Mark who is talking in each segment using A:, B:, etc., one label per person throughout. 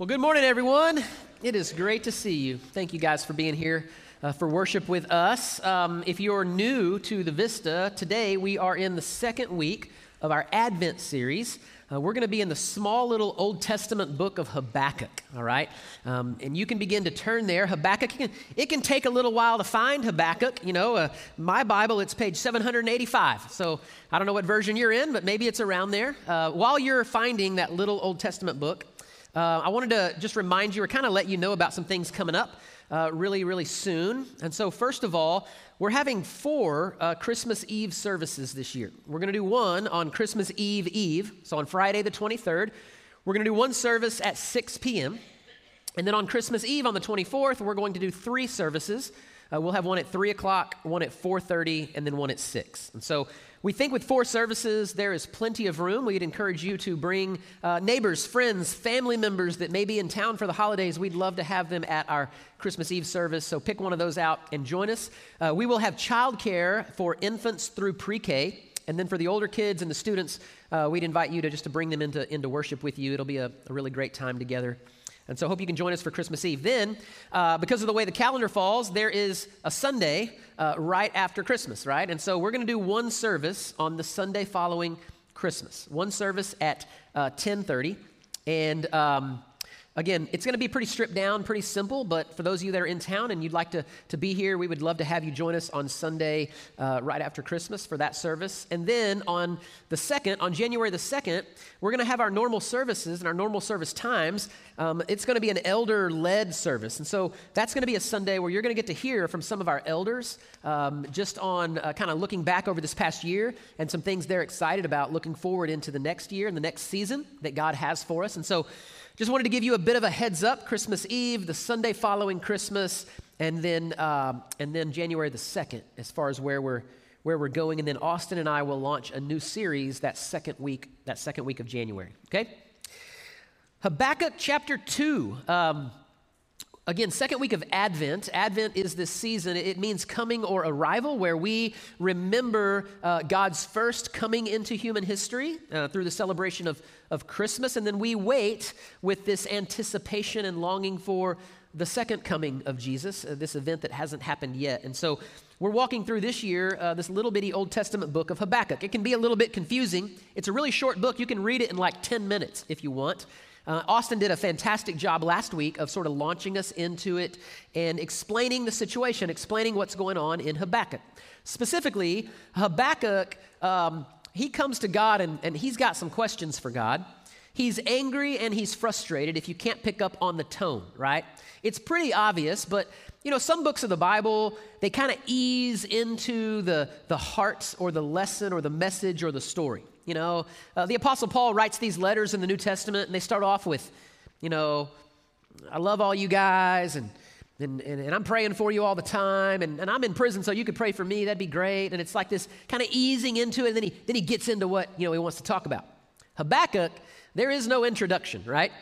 A: Well, good morning, everyone. It is great to see you. Thank you guys for being here uh, for worship with us. Um, if you're new to the Vista, today we are in the second week of our Advent series. Uh, we're going to be in the small little Old Testament book of Habakkuk, all right? Um, and you can begin to turn there. Habakkuk, can, it can take a little while to find Habakkuk. You know, uh, my Bible, it's page 785. So I don't know what version you're in, but maybe it's around there. Uh, while you're finding that little Old Testament book, uh, I wanted to just remind you or kind of let you know about some things coming up uh, really, really soon. And so, first of all, we're having four uh, Christmas Eve services this year. We're going to do one on Christmas Eve Eve, so on Friday the 23rd. We're going to do one service at 6 p.m. And then on Christmas Eve on the 24th, we're going to do three services. Uh, we'll have one at 3 o'clock, one at 4.30, and then one at 6. And so we think with four services, there is plenty of room. We'd encourage you to bring uh, neighbors, friends, family members that may be in town for the holidays. We'd love to have them at our Christmas Eve service. So pick one of those out and join us. Uh, we will have childcare for infants through pre K. And then for the older kids and the students, uh, we'd invite you to just to bring them into, into worship with you. It'll be a, a really great time together. And so I hope you can join us for Christmas Eve. Then, uh, because of the way the calendar falls, there is a Sunday uh, right after Christmas, right? And so we're going to do one service on the Sunday following Christmas. One service at uh, 10:30, and um, Again, it's going to be pretty stripped down, pretty simple, but for those of you that are in town and you'd like to, to be here, we would love to have you join us on Sunday uh, right after Christmas for that service. And then on the 2nd, on January the 2nd, we're going to have our normal services and our normal service times. Um, it's going to be an elder led service. And so that's going to be a Sunday where you're going to get to hear from some of our elders um, just on uh, kind of looking back over this past year and some things they're excited about looking forward into the next year and the next season that God has for us. And so just wanted to give you a bit of a heads up Christmas Eve, the Sunday following Christmas, and then, uh, and then January the 2nd, as far as where we're, where we're going. And then Austin and I will launch a new series that second week, that second week of January. Okay? Habakkuk chapter 2. Um, Again, second week of Advent. Advent is this season. It means coming or arrival, where we remember uh, God's first coming into human history uh, through the celebration of, of Christmas. And then we wait with this anticipation and longing for the second coming of Jesus, uh, this event that hasn't happened yet. And so we're walking through this year uh, this little bitty Old Testament book of Habakkuk. It can be a little bit confusing. It's a really short book. You can read it in like 10 minutes if you want. Uh, Austin did a fantastic job last week of sort of launching us into it and explaining the situation, explaining what's going on in Habakkuk. Specifically, Habakkuk, um, he comes to God and, and he's got some questions for God. He's angry and he's frustrated if you can't pick up on the tone, right? It's pretty obvious, but you know, some books of the Bible, they kind of ease into the, the heart or the lesson or the message or the story. You know, uh, the Apostle Paul writes these letters in the New Testament, and they start off with, you know, I love all you guys, and, and, and, and I'm praying for you all the time, and, and I'm in prison, so you could pray for me, that'd be great. And it's like this kind of easing into it, and then he, then he gets into what, you know, he wants to talk about. Habakkuk, there is no introduction, right?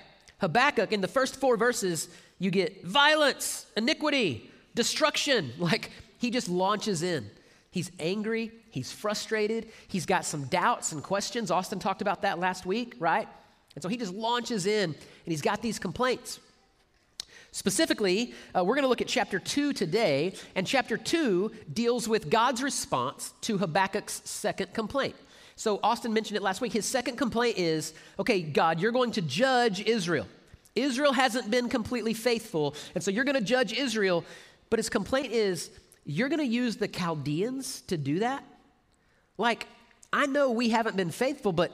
A: Habakkuk, in the first four verses, you get violence, iniquity, destruction. Like he just launches in. He's angry, he's frustrated, he's got some doubts and questions. Austin talked about that last week, right? And so he just launches in and he's got these complaints. Specifically, uh, we're going to look at chapter 2 today, and chapter 2 deals with God's response to Habakkuk's second complaint. So, Austin mentioned it last week. His second complaint is okay, God, you're going to judge Israel. Israel hasn't been completely faithful, and so you're going to judge Israel. But his complaint is, you're going to use the Chaldeans to do that? Like, I know we haven't been faithful, but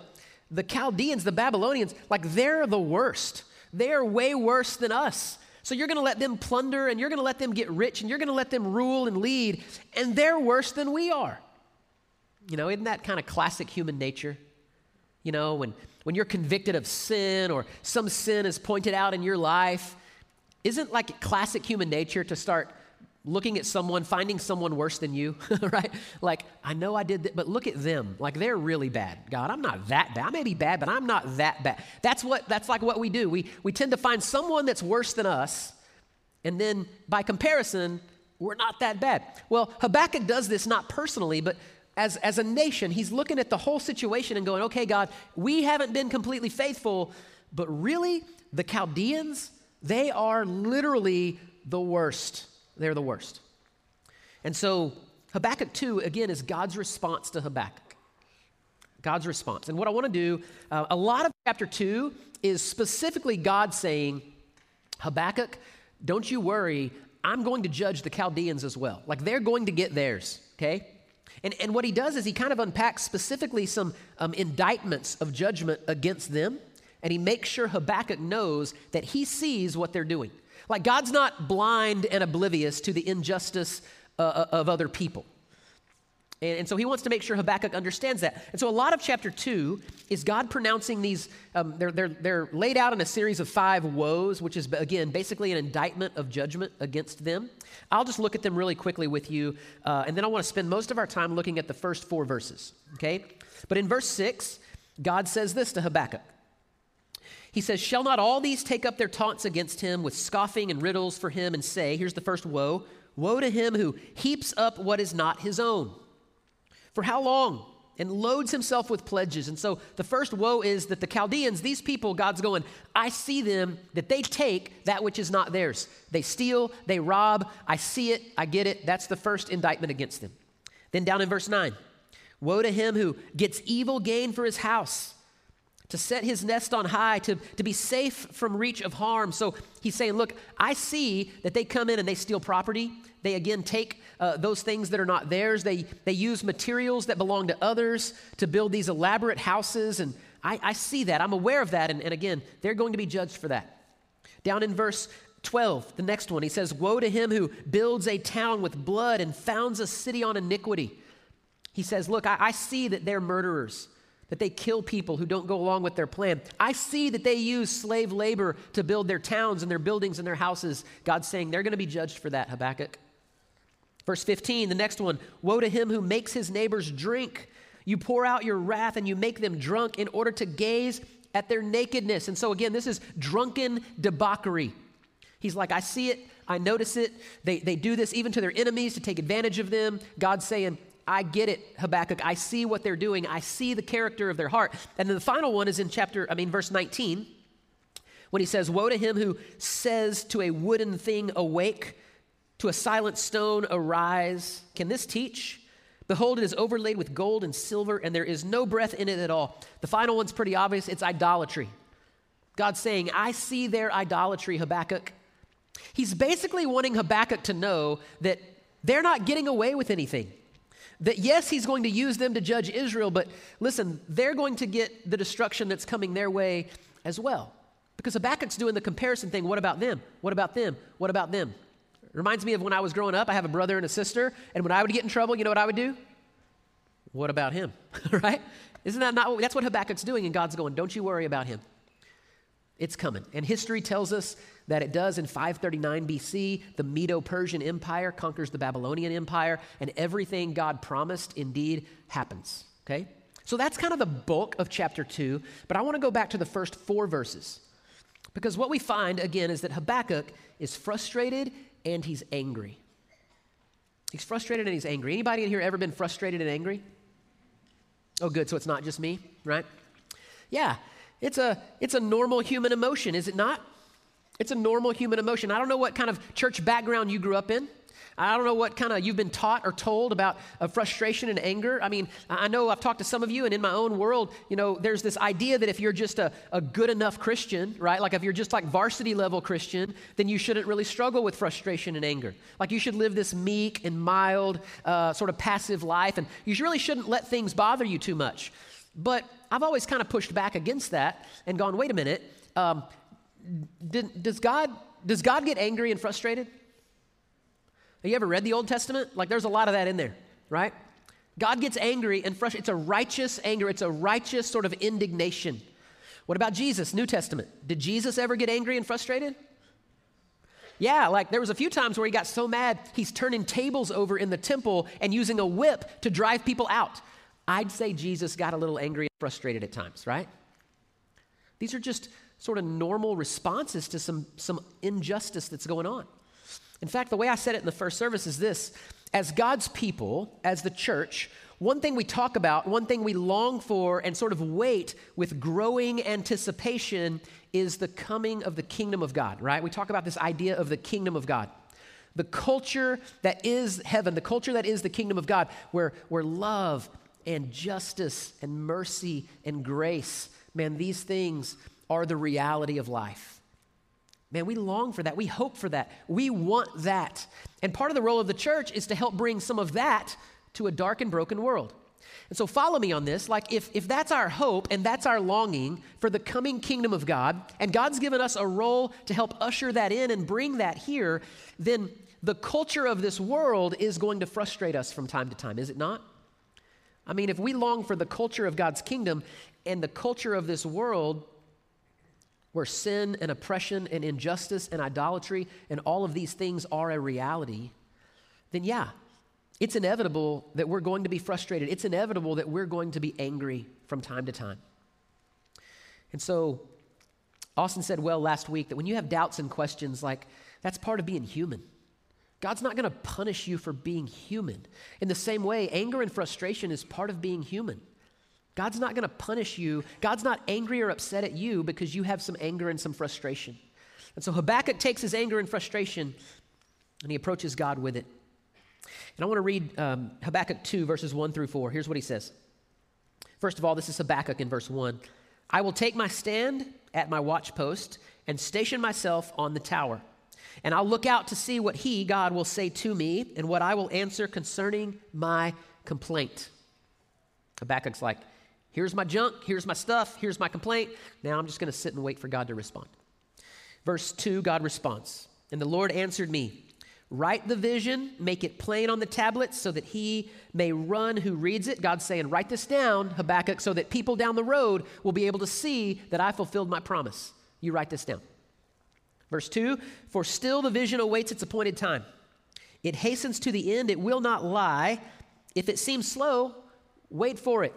A: the Chaldeans, the Babylonians, like, they're the worst. They're way worse than us. So you're going to let them plunder and you're going to let them get rich and you're going to let them rule and lead, and they're worse than we are. You know, isn't that kind of classic human nature? You know, when, when you're convicted of sin or some sin is pointed out in your life, isn't like classic human nature to start looking at someone, finding someone worse than you, right? Like, I know I did that, but look at them. Like, they're really bad. God, I'm not that bad. I may be bad, but I'm not that bad. That's what, that's like what we do. We, we tend to find someone that's worse than us, and then by comparison, we're not that bad. Well, Habakkuk does this not personally, but as, as a nation, he's looking at the whole situation and going, okay, God, we haven't been completely faithful, but really, the Chaldeans, they are literally the worst. They're the worst. And so, Habakkuk 2, again, is God's response to Habakkuk. God's response. And what I want to do, uh, a lot of chapter 2 is specifically God saying, Habakkuk, don't you worry, I'm going to judge the Chaldeans as well. Like they're going to get theirs, okay? And, and what he does is he kind of unpacks specifically some um, indictments of judgment against them, and he makes sure Habakkuk knows that he sees what they're doing. Like God's not blind and oblivious to the injustice uh, uh of other people. And, and, so he wants to make sure Habakkuk understands that. And so a lot of chapter two is God pronouncing these, um, they're, they're, they're laid out in a series of five woes, which is, again, basically an indictment of judgment against them. I'll just look at them really quickly with you, uh, and then I want to spend most of our time looking at the first four verses, okay? But in verse six, God says this to Habakkuk. He says, Shall not all these take up their taunts against him with scoffing and riddles for him and say, Here's the first woe Woe to him who heaps up what is not his own for how long? And loads himself with pledges. And so the first woe is that the Chaldeans, these people, God's going, I see them, that they take that which is not theirs. They steal, they rob. I see it, I get it. That's the first indictment against them. Then down in verse 9 Woe to him who gets evil gain for his house, to set his nest on high, to, to be safe from reach of harm. So he's saying, Look, I see that they come in and they steal property. They again take uh, those things that are not theirs. They, they use materials that belong to others to build these elaborate houses. And I, I see that. I'm aware of that. And, and again, they're going to be judged for that. Down in verse 12, the next one, he says, Woe to him who builds a town with blood and founds a city on iniquity. He says, Look, I, I see that they're murderers that they kill people who don't go along with their plan. I see that they use slave labor to build their towns and their buildings and their houses. God's saying they're going to be judged for that, Habakkuk. Verse 15, the next one Woe to him who makes his neighbors drink. You pour out your wrath and you make them drunk in order to gaze at their nakedness. And so, again, this is drunken debauchery. He's like, I see it, I notice it. They, they do this even to their enemies to take advantage of them. God's saying, I get it, Habakkuk. I see what they're doing. I see the character of their heart. And then the final one is in chapter, I mean, verse 19, when he says, Woe to him who says to a wooden thing, Awake to a silent stone, arise. Can this teach? Behold, it is overlaid with gold and silver, and there is no breath in it at all. The final one's pretty obvious it's idolatry. God's saying, I see their idolatry, Habakkuk. He's basically wanting Habakkuk to know that they're not getting away with anything. That yes, he's going to use them to judge Israel, but listen, they're going to get the destruction that's coming their way as well. Because Habakkuk's doing the comparison thing. What about them? What about them? What about them? It reminds me of when I was growing up. I have a brother and a sister, and when I would get in trouble, you know what I would do? What about him? right? Isn't that not that's what Habakkuk's doing, and God's going, don't you worry about him. It's coming. And history tells us that it does in 539 BC. The Medo Persian Empire conquers the Babylonian Empire, and everything God promised indeed happens. Okay? So that's kind of the bulk of chapter 2, but I want to go back to the first four verses. Because what we find, again, is that Habakkuk is frustrated and he's angry. He's frustrated and he's angry. Anybody in here ever been frustrated and angry? Oh, good. So it's not just me, right? Yeah, it's a it's a normal human emotion, is it not? It's a normal human emotion. I don't know what kind of church background you grew up in. I don't know what kind of you've been taught or told about uh, frustration and anger. I mean, I know I've talked to some of you, and in my own world, you know, there's this idea that if you're just a, a good enough Christian, right, like if you're just like varsity level Christian, then you shouldn't really struggle with frustration and anger. Like you should live this meek and mild, uh, sort of passive life, and you really shouldn't let things bother you too much. But I've always kind of pushed back against that and gone, wait a minute, um, did, does God does God get angry and frustrated? Have you ever read the Old Testament? Like, there's a lot of that in there, right? God gets angry and frustrated. It's a righteous anger, it's a righteous sort of indignation. What about Jesus, New Testament? Did Jesus ever get angry and frustrated? Yeah, like there was a few times where he got so mad, he's turning tables over in the temple and using a whip to drive people out. I'd say Jesus got a little angry and frustrated at times, right? These are just sort of normal responses to some, some injustice that's going on. In fact, the way I said it in the first service is this as God's people, as the church, one thing we talk about, one thing we long for and sort of wait with growing anticipation is the coming of the kingdom of God, right? We talk about this idea of the kingdom of God. The culture that is heaven, the culture that is the kingdom of God, where, where love and justice and mercy and grace, man, these things are the reality of life. Man, we long for that. We hope for that. We want that. And part of the role of the church is to help bring some of that to a dark and broken world. And so follow me on this. Like, if, if that's our hope and that's our longing for the coming kingdom of God, and God's given us a role to help usher that in and bring that here, then the culture of this world is going to frustrate us from time to time, is it not? I mean, if we long for the culture of God's kingdom and the culture of this world, where sin and oppression and injustice and idolatry and all of these things are a reality, then yeah, it's inevitable that we're going to be frustrated. It's inevitable that we're going to be angry from time to time. And so, Austin said well last week that when you have doubts and questions, like that's part of being human. God's not going to punish you for being human. In the same way, anger and frustration is part of being human. God's not going to punish you. God's not angry or upset at you because you have some anger and some frustration. And so Habakkuk takes his anger and frustration and he approaches God with it. And I want to read um, Habakkuk 2, verses 1 through 4. Here's what he says. First of all, this is Habakkuk in verse 1. I will take my stand at my watchpost and station myself on the tower. And I'll look out to see what he, God, will say to me and what I will answer concerning my complaint. Habakkuk's like, here's my junk, here's my stuff, here's my complaint. Now I'm just going to sit and wait for God to respond. Verse 2, God responds. And the Lord answered me Write the vision, make it plain on the tablets so that he may run who reads it. God's saying, Write this down, Habakkuk, so that people down the road will be able to see that I fulfilled my promise. You write this down. Verse 2 For still the vision awaits its appointed time. It hastens to the end, it will not lie. If it seems slow, wait for it.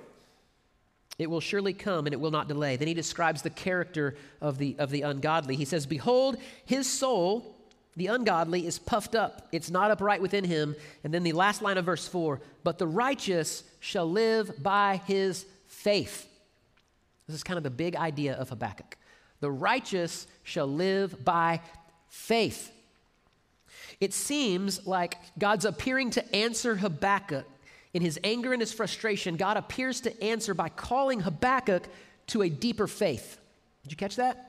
A: It will surely come and it will not delay. Then he describes the character of the, of the ungodly. He says, Behold, his soul the ungodly is puffed up, it's not upright within him. And then the last line of verse 4 but the righteous shall live by his faith. This is kind of the big idea of Habakkuk. The righteous shall live by faith. It seems like God's appearing to answer Habakkuk in his anger and his frustration. God appears to answer by calling Habakkuk to a deeper faith. Did you catch that?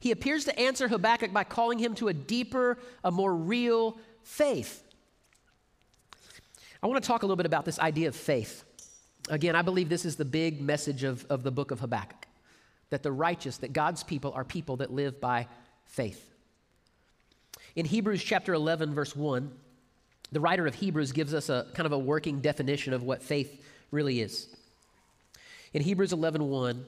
A: He appears to answer Habakkuk by calling him to a deeper, a more real faith. I want to talk a little bit about this idea of faith. Again, I believe this is the big message of, of the book of Habakkuk that the righteous, that God's people are people that live by faith. In Hebrews chapter 11, verse 1, the writer of Hebrews gives us a kind of a working definition of what faith really is. In Hebrews 11, 1,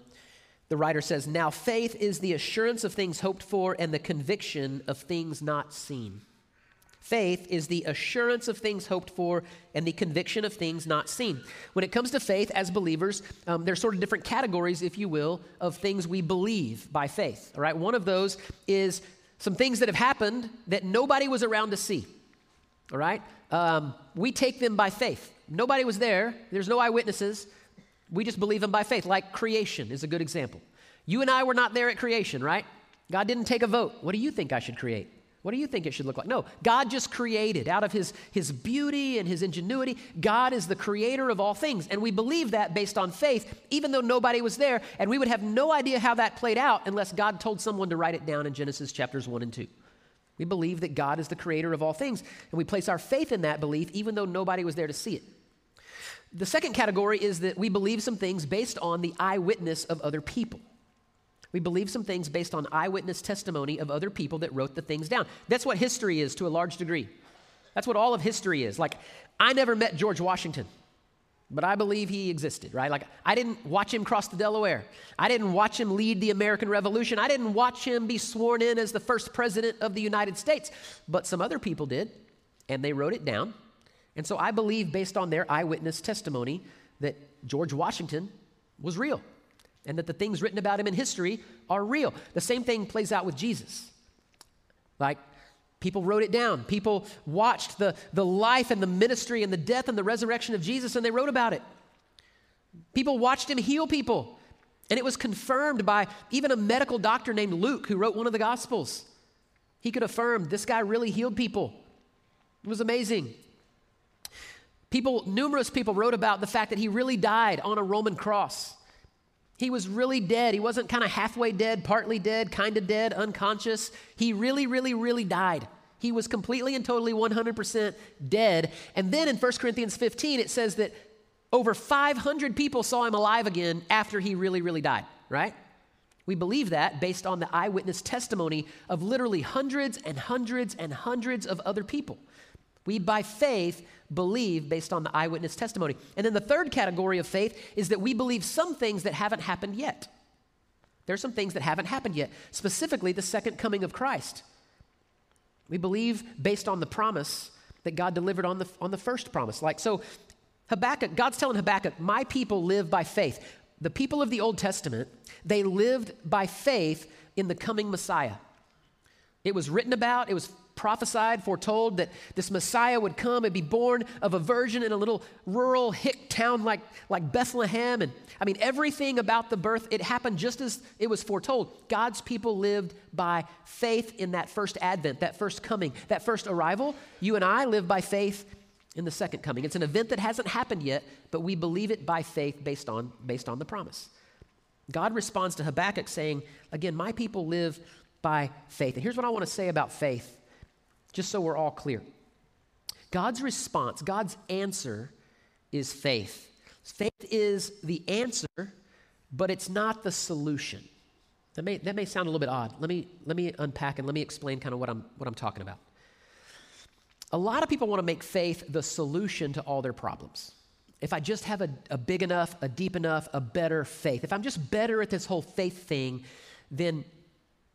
A: the writer says, Now faith is the assurance of things hoped for and the conviction of things not seen. Faith is the assurance of things hoped for and the conviction of things not seen. When it comes to faith as believers, um, there's sort of different categories, if you will, of things we believe by faith. All right, one of those is some things that have happened that nobody was around to see. All right, um, we take them by faith. Nobody was there, there's no eyewitnesses. We just believe them by faith, like creation is a good example. You and I were not there at creation, right? God didn't take a vote. What do you think I should create? What do you think it should look like? No, God just created out of his, his beauty and his ingenuity. God is the creator of all things. And we believe that based on faith, even though nobody was there. And we would have no idea how that played out unless God told someone to write it down in Genesis chapters 1 and 2. We believe that God is the creator of all things. And we place our faith in that belief, even though nobody was there to see it. The second category is that we believe some things based on the eyewitness of other people. We believe some things based on eyewitness testimony of other people that wrote the things down. That's what history is to a large degree. That's what all of history is. Like, I never met George Washington, but I believe he existed, right? Like, I didn't watch him cross the Delaware. I didn't watch him lead the American Revolution. I didn't watch him be sworn in as the first president of the United States, but some other people did, and they wrote it down and so I believe, based on their eyewitness testimony, that George Washington was real and that the things written about him in history are real. The same thing plays out with Jesus. Like, People wrote it down. People watched the, the life and the ministry and the death and the resurrection of Jesus and they wrote about it. People watched him heal people. And it was confirmed by even a medical doctor named Luke who wrote one of the Gospels. He could affirm this guy really healed people. It was amazing. People, numerous people wrote about the fact that he really died on a Roman cross. He was really dead. He wasn't kind of halfway dead, partly dead, kind of dead, unconscious. He really, really, really died. He was completely and totally 100% dead. And then in 1 Corinthians 15, it says that over 500 people saw him alive again after he really, really died, right? We believe that based on the eyewitness testimony of literally hundreds and hundreds and hundreds of other people. We, by faith, believe based on the eyewitness testimony. And then the third category of faith is that we believe some things that haven't happened yet. There's some things that haven't happened yet, specifically the second coming of Christ. We believe based on the promise that God delivered on the, on the first promise. Like, so Habakkuk, God's telling Habakkuk, My people live by faith. The people of the Old Testament, they lived by faith in the coming Messiah. It was written about, it was prophesied, foretold that this Messiah would come and be born of a virgin in a little rural hick town like, like Bethlehem. And I mean, everything about the birth, it happened just as it was foretold. God's people lived by faith in that first advent, that first coming, that first arrival. You and I live by faith in the second coming. It's an event that hasn't happened yet, but we believe it by faith based on, based on the promise. God responds to Habakkuk saying, Again, my people live by faith. And here's what I want to say about faith just so we're all clear. God's response, God's answer is faith. Faith is the answer, but it's not the solution. That may, that may sound a little bit odd. Let me, let me unpack and let me explain kind of what I'm, what I'm talking about. A lot of people want to make faith the solution to all their problems. If I just have a, a big enough, a deep enough, a better faith, if I'm just better at this whole faith thing, then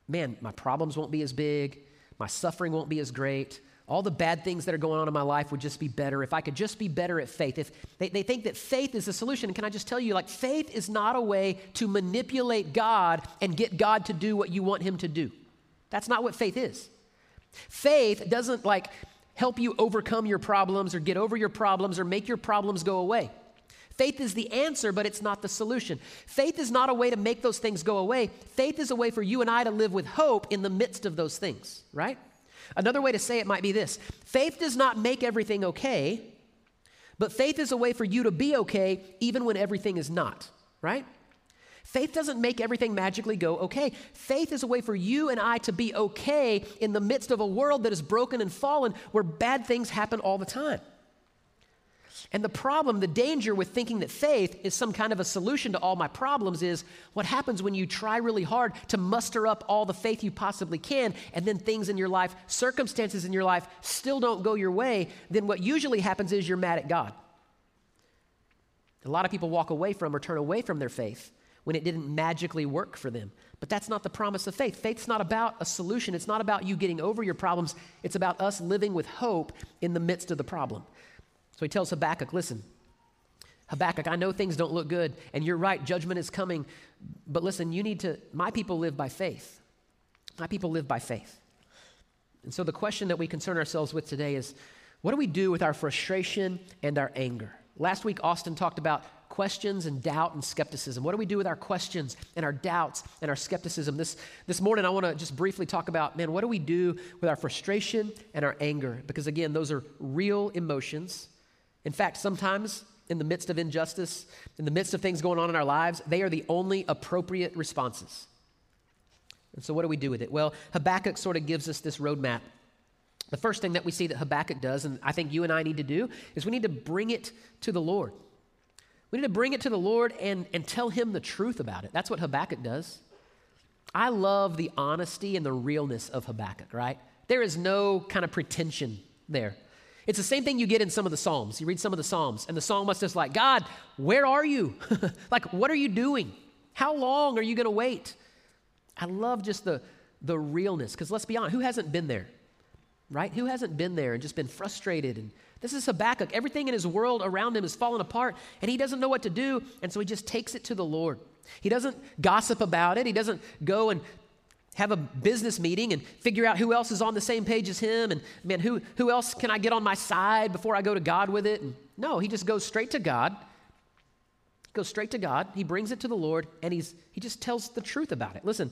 A: man, my problems won't be as big. My suffering won't be as great. All the bad things that are going on in my life would just be better if I could just be better at faith. If they, they think that faith is the solution, can I just tell you, like, faith is not a way to manipulate God and get God to do what you want Him to do. That's not what faith is. Faith doesn't like help you overcome your problems or get over your problems or make your problems go away. Faith is the answer, but it's not the solution. Faith is not a way to make those things go away. Faith is a way for you and I to live with hope in the midst of those things, right? Another way to say it might be this faith does not make everything okay, but faith is a way for you to be okay even when everything is not, right? Faith doesn't make everything magically go okay. Faith is a way for you and I to be okay in the midst of a world that is broken and fallen where bad things happen all the time. And the problem, the danger with thinking that faith is some kind of a solution to all my problems is what happens when you try really hard to muster up all the faith you possibly can, and then things in your life, circumstances in your life still don't go your way, then what usually happens is you're mad at God. A lot of people walk away from or turn away from their faith when it didn't magically work for them. But that's not the promise of faith. Faith's not about a solution, it's not about you getting over your problems, it's about us living with hope in the midst of the problem. So he tells Habakkuk, listen, Habakkuk, I know things don't look good, and you're right, judgment is coming. But listen, you need to, my people live by faith. My people live by faith. And so the question that we concern ourselves with today is what do we do with our frustration and our anger? Last week, Austin talked about questions and doubt and skepticism. What do we do with our questions and our doubts and our skepticism? This, this morning, I want to just briefly talk about man, what do we do with our frustration and our anger? Because again, those are real emotions in fact, sometimes in the midst of injustice, in the midst of things going on in our lives, they are the only appropriate responses. And so, what do we do with it? Well, Habakkuk sort of gives us this roadmap. The first thing that we see that Habakkuk does, and I think you and I need to do, is we need to bring it to the Lord. We need to bring it to the Lord and, and tell Him the truth about it. That's what Habakkuk does. I love the honesty and the realness of Habakkuk, right? There is no kind of pretension there. It's the same thing you get in some of the Psalms. You read some of the Psalms, and the psalmist is like, God, where are you? like, what are you doing? How long are you going to wait? I love just the, the realness, because let's be honest, who hasn't been there? Right? Who hasn't been there and just been frustrated? And this is Habakkuk. Everything in his world around him is falling apart, and he doesn't know what to do, and so he just takes it to the Lord. He doesn't gossip about it. He doesn't go and have a business meeting and figure out who else is on the same page as him and man who, who else can i get on my side before i go to god with it? And no he just goes straight to god he goes straight to god. He brings it to the lord and he's he just tells the truth about it. Listen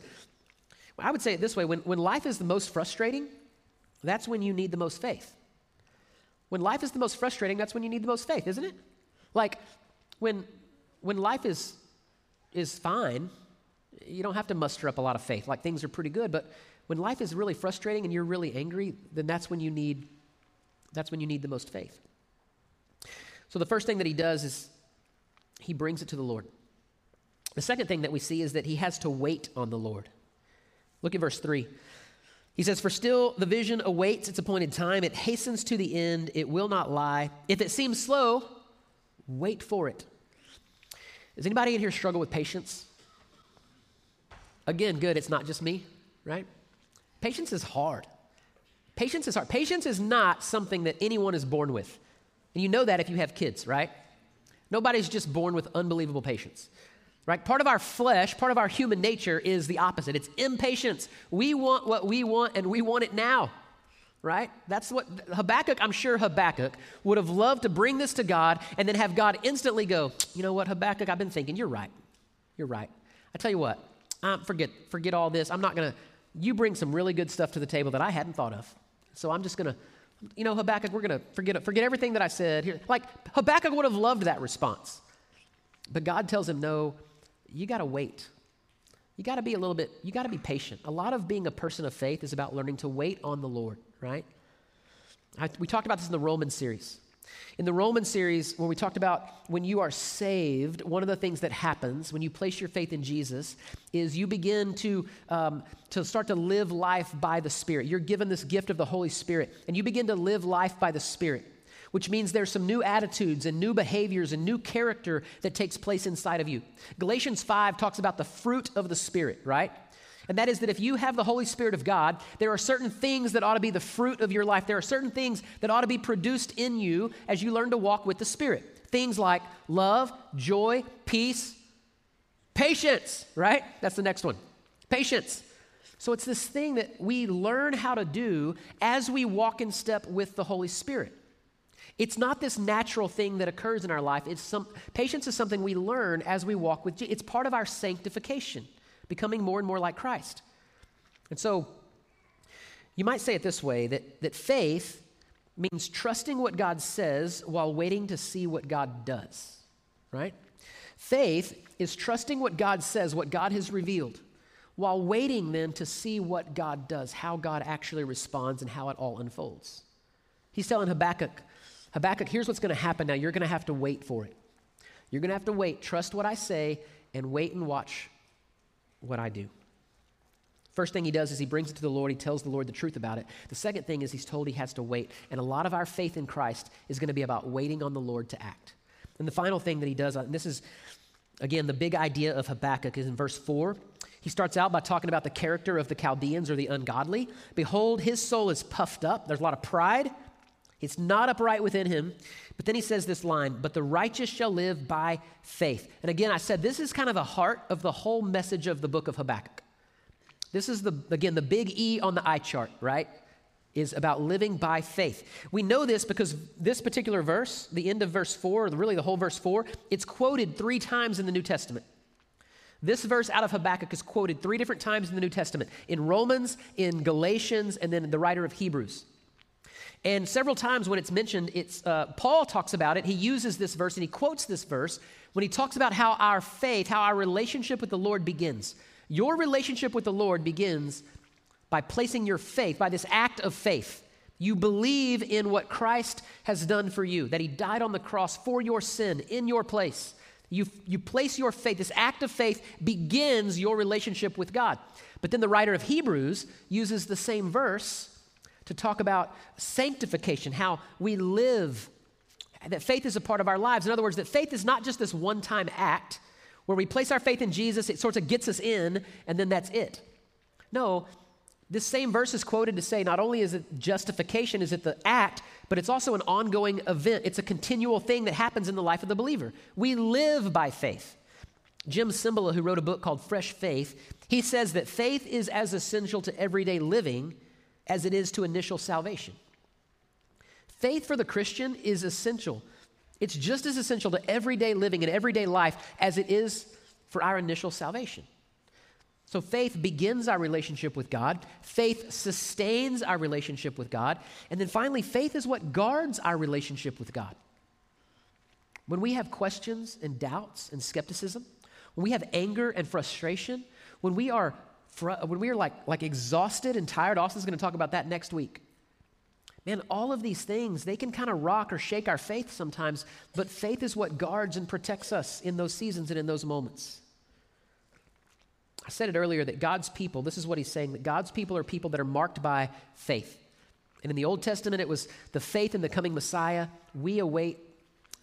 A: i would say it this way. When, when life is the most frustrating that's when you need the most faith. When life is the most frustrating that's when you need the most faith isn't it? Like when when life is is fine you don't have to muster up a lot of faith. Like things are pretty good, but when life is really frustrating and you're really angry, then that's when you need that's when you need the most faith. So the first thing that he does is he brings it to the Lord. The second thing that we see is that he has to wait on the Lord. Look at verse 3. He says, For still the vision awaits its appointed time. It hastens to the end. It will not lie. If it seems slow, wait for it. Does anybody in here struggle with patience? Again, good, it's not just me, right? Patience is hard. Patience is hard. Patience is not something that anyone is born with. And you know that if you have kids, right? Nobody's just born with unbelievable patience. Right? Part of our flesh, part of our human nature is the opposite. It's impatience. We want what we want and we want it now. Right? That's what Habakkuk, I'm sure Habakkuk would have loved to bring this to God and then have God instantly go, You know what, Habakkuk, I've been thinking, you're right. You're right. I tell you what, um, forget, forget all this. I'm not going to, you bring some really good stuff to the table that I hadn't thought of. So I'm just going to, you know, Habakkuk, we're going to forget, forget everything that I said here. Like Habakkuk would have loved that response. But God tells him, no, you got to wait. You got to be a little bit, you got to be patient. A lot of being a person of faith is about learning to wait on the Lord, right? I, we talked about this in the Roman series. In the Roman series, when we talked about when you are saved, one of the things that happens when you place your faith in Jesus is you begin to, um, to start to live life by the Spirit. You're given this gift of the Holy Spirit, and you begin to live life by the Spirit, which means there's some new attitudes and new behaviors and new character that takes place inside of you. Galatians 5 talks about the fruit of the Spirit, right? And that is that if you have the Holy Spirit of God, there are certain things that ought to be the fruit of your life. There are certain things that ought to be produced in you as you learn to walk with the Spirit. Things like love, joy, peace, patience, right? That's the next one. Patience. So it's this thing that we learn how to do as we walk in step with the Holy Spirit. It's not this natural thing that occurs in our life. It's some patience is something we learn as we walk with Jesus. It's part of our sanctification becoming more and more like Christ. And so you might say it this way that, that faith means trusting what God says while waiting to see what God does, right? Faith is trusting what God says, what God has revealed, while waiting then to see what God does, how God actually responds, and how it all unfolds. He's telling Habakkuk, Habakkuk, here's what's going to happen now. You're going to have to wait for it. You're going to have to wait, trust what I say, and wait and watch what I do. First thing he does is he brings it to the Lord. He tells the Lord the truth about it. The second thing is he's told he has to wait. And a lot of our faith in Christ is going to be about waiting on the Lord to act. And the final thing that he does, and this is, again, the big idea of Habakkuk is in verse 4. He starts out by talking about the character of the Chaldeans or the ungodly. Behold, his soul is puffed up. There's a lot of pride. It's not upright within him. But then he says this line, but the righteous shall live by faith. And again, I said this is kind of the heart of the whole message of the book of Habakkuk. This is the, again, the big E on the eye chart, right? Is about living by faith. We know this because this particular verse, the end of verse 4, or really the whole verse 4, it's quoted three times in the New Testament. This verse out of Habakkuk is quoted three different times in the New Testament in Romans, in Galatians, and then the writer of Hebrews. And several times when it's mentioned, it's, uh, Paul talks about it. He uses this verse and he quotes this verse when he talks about how our faith, how our relationship with the Lord begins. Your relationship with the Lord begins by placing your faith, by this act of faith. You believe in what Christ has done for you, that he died on the cross for your sin in your place. You, you place your faith, this act of faith begins your relationship with God. But then the writer of Hebrews uses the same verse to talk about sanctification, how we live, that faith is a part of our lives. In other words, that faith is not just this one time act where we place our faith in Jesus, it sort of gets us in, and then that's it. No, this same verse is quoted to say not only is it justification, is it the act, but it's also an ongoing event. It's a continual thing that happens in the life of the believer. We live by faith. Jim Cymbala, who wrote a book called Fresh Faith, He says that faith is as essential to everyday living as it is to initial salvation. Faith for the Christian is essential. It's just as essential to everyday living and everyday life as it is for our initial salvation. So, faith begins our relationship with God, faith sustains our relationship with God, and then finally, faith is what guards our relationship with God. When we have questions and doubts and skepticism, when we have anger and frustration, when we are, when we are like, like exhausted and tired, Austin's going to talk about that next week. Man, all of these things, they can kind of rock or shake our faith sometimes, but faith is what guards and protects us in those seasons and in those moments. I said it earlier that God's people, this is what he's saying, that God's people are people that are marked by faith. And in the Old Testament, it was the faith in the coming Messiah. We await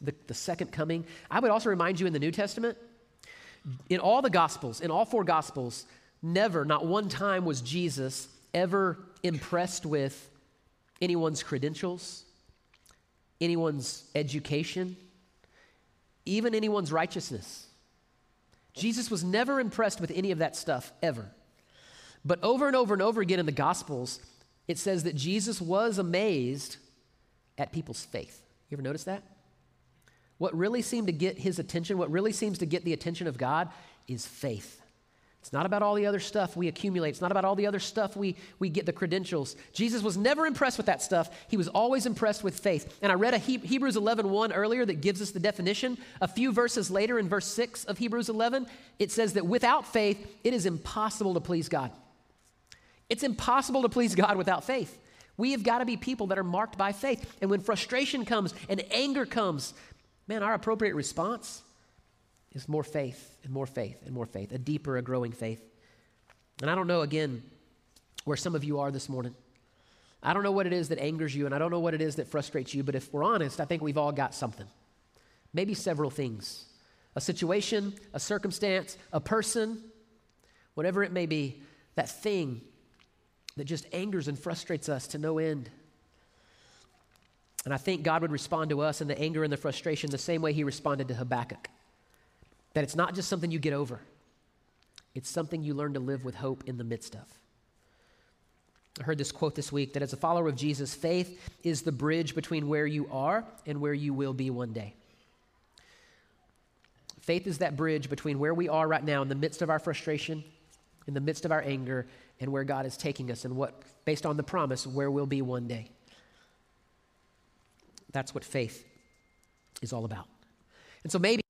A: the, the second coming. I would also remind you in the New Testament, in all the Gospels, in all four Gospels, never, not one time was Jesus ever impressed with anyone's credentials, anyone's education, even anyone's righteousness. Jesus was never impressed with any of that stuff, ever. But over and over and over again in the Gospels, it says that Jesus was amazed at people's faith. You ever notice that? What really seemed to get his attention, what really seems to get the attention of God, is faith. It's not about all the other stuff we accumulate. It's not about all the other stuff we, we get the credentials. Jesus was never impressed with that stuff. He was always impressed with faith. And I read a he- Hebrews 11 1 earlier that gives us the definition. A few verses later, in verse 6 of Hebrews 11, it says that without faith, it is impossible to please God. It's impossible to please God without faith. We have got to be people that are marked by faith. And when frustration comes and anger comes, man, our appropriate response is more faith and more faith and more faith, a deeper, a growing faith. And I don't know, again, where some of you are this morning. I don't know what it is that angers you, and I don't know what it is that frustrates you, but if we're honest, I think we've all got something. Maybe several things a situation, a circumstance, a person, whatever it may be, that thing that just angers and frustrates us to no end. And I think God would respond to us in the anger and the frustration the same way he responded to Habakkuk. That it's not just something you get over, it's something you learn to live with hope in the midst of. I heard this quote this week that as a follower of Jesus, faith is the bridge between where you are and where you will be one day. Faith is that bridge between where we are right now in the midst of our frustration, in the midst of our anger, and where God is taking us and what, based on the promise, where we'll be one day. That's what faith is all about. And so maybe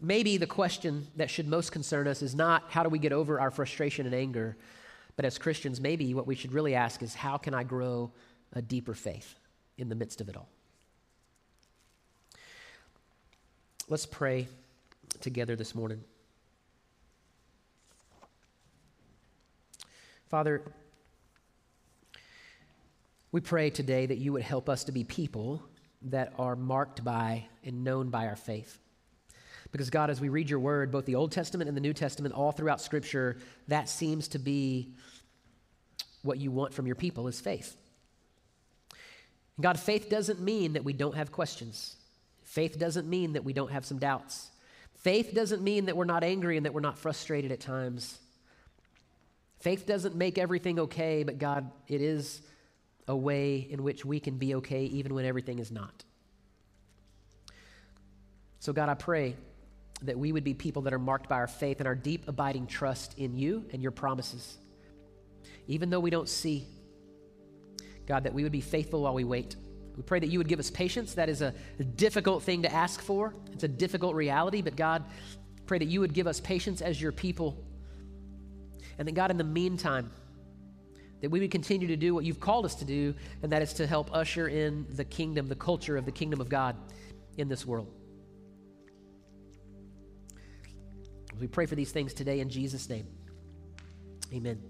A: maybe the question that should most concern us is not how do we get over our frustration and anger, but as Christians, maybe what we should really ask is how can I grow a deeper faith in the midst of it all? Let's pray together this morning. Father, we pray today that you would help us to be people that are marked by and known by our faith. Because, God, as we read your word, both the Old Testament and the New Testament, all throughout Scripture, that seems to be what you want from your people is faith. And God, faith doesn't mean that we don't have questions. Faith doesn't mean that we don't have some doubts. Faith doesn't mean that we're not angry and that we're not frustrated at times. Faith doesn't make everything okay, but God, it is a way in which we can be okay even when everything is not. So, God, I pray that we would be people that are marked by our faith and our deep, abiding trust in you and your promises. Even though we don't see, God, that we would be faithful while we wait. We pray that you would give us patience. That is a, difficult thing to ask for, it's a difficult reality, but God, pray that you would give us patience as your people. And that, God, in the meantime, that we would continue to do what you've called us to do, and that is to help usher in the kingdom, the culture of the kingdom of God in this world. We pray for these things today in Jesus' name. Amen.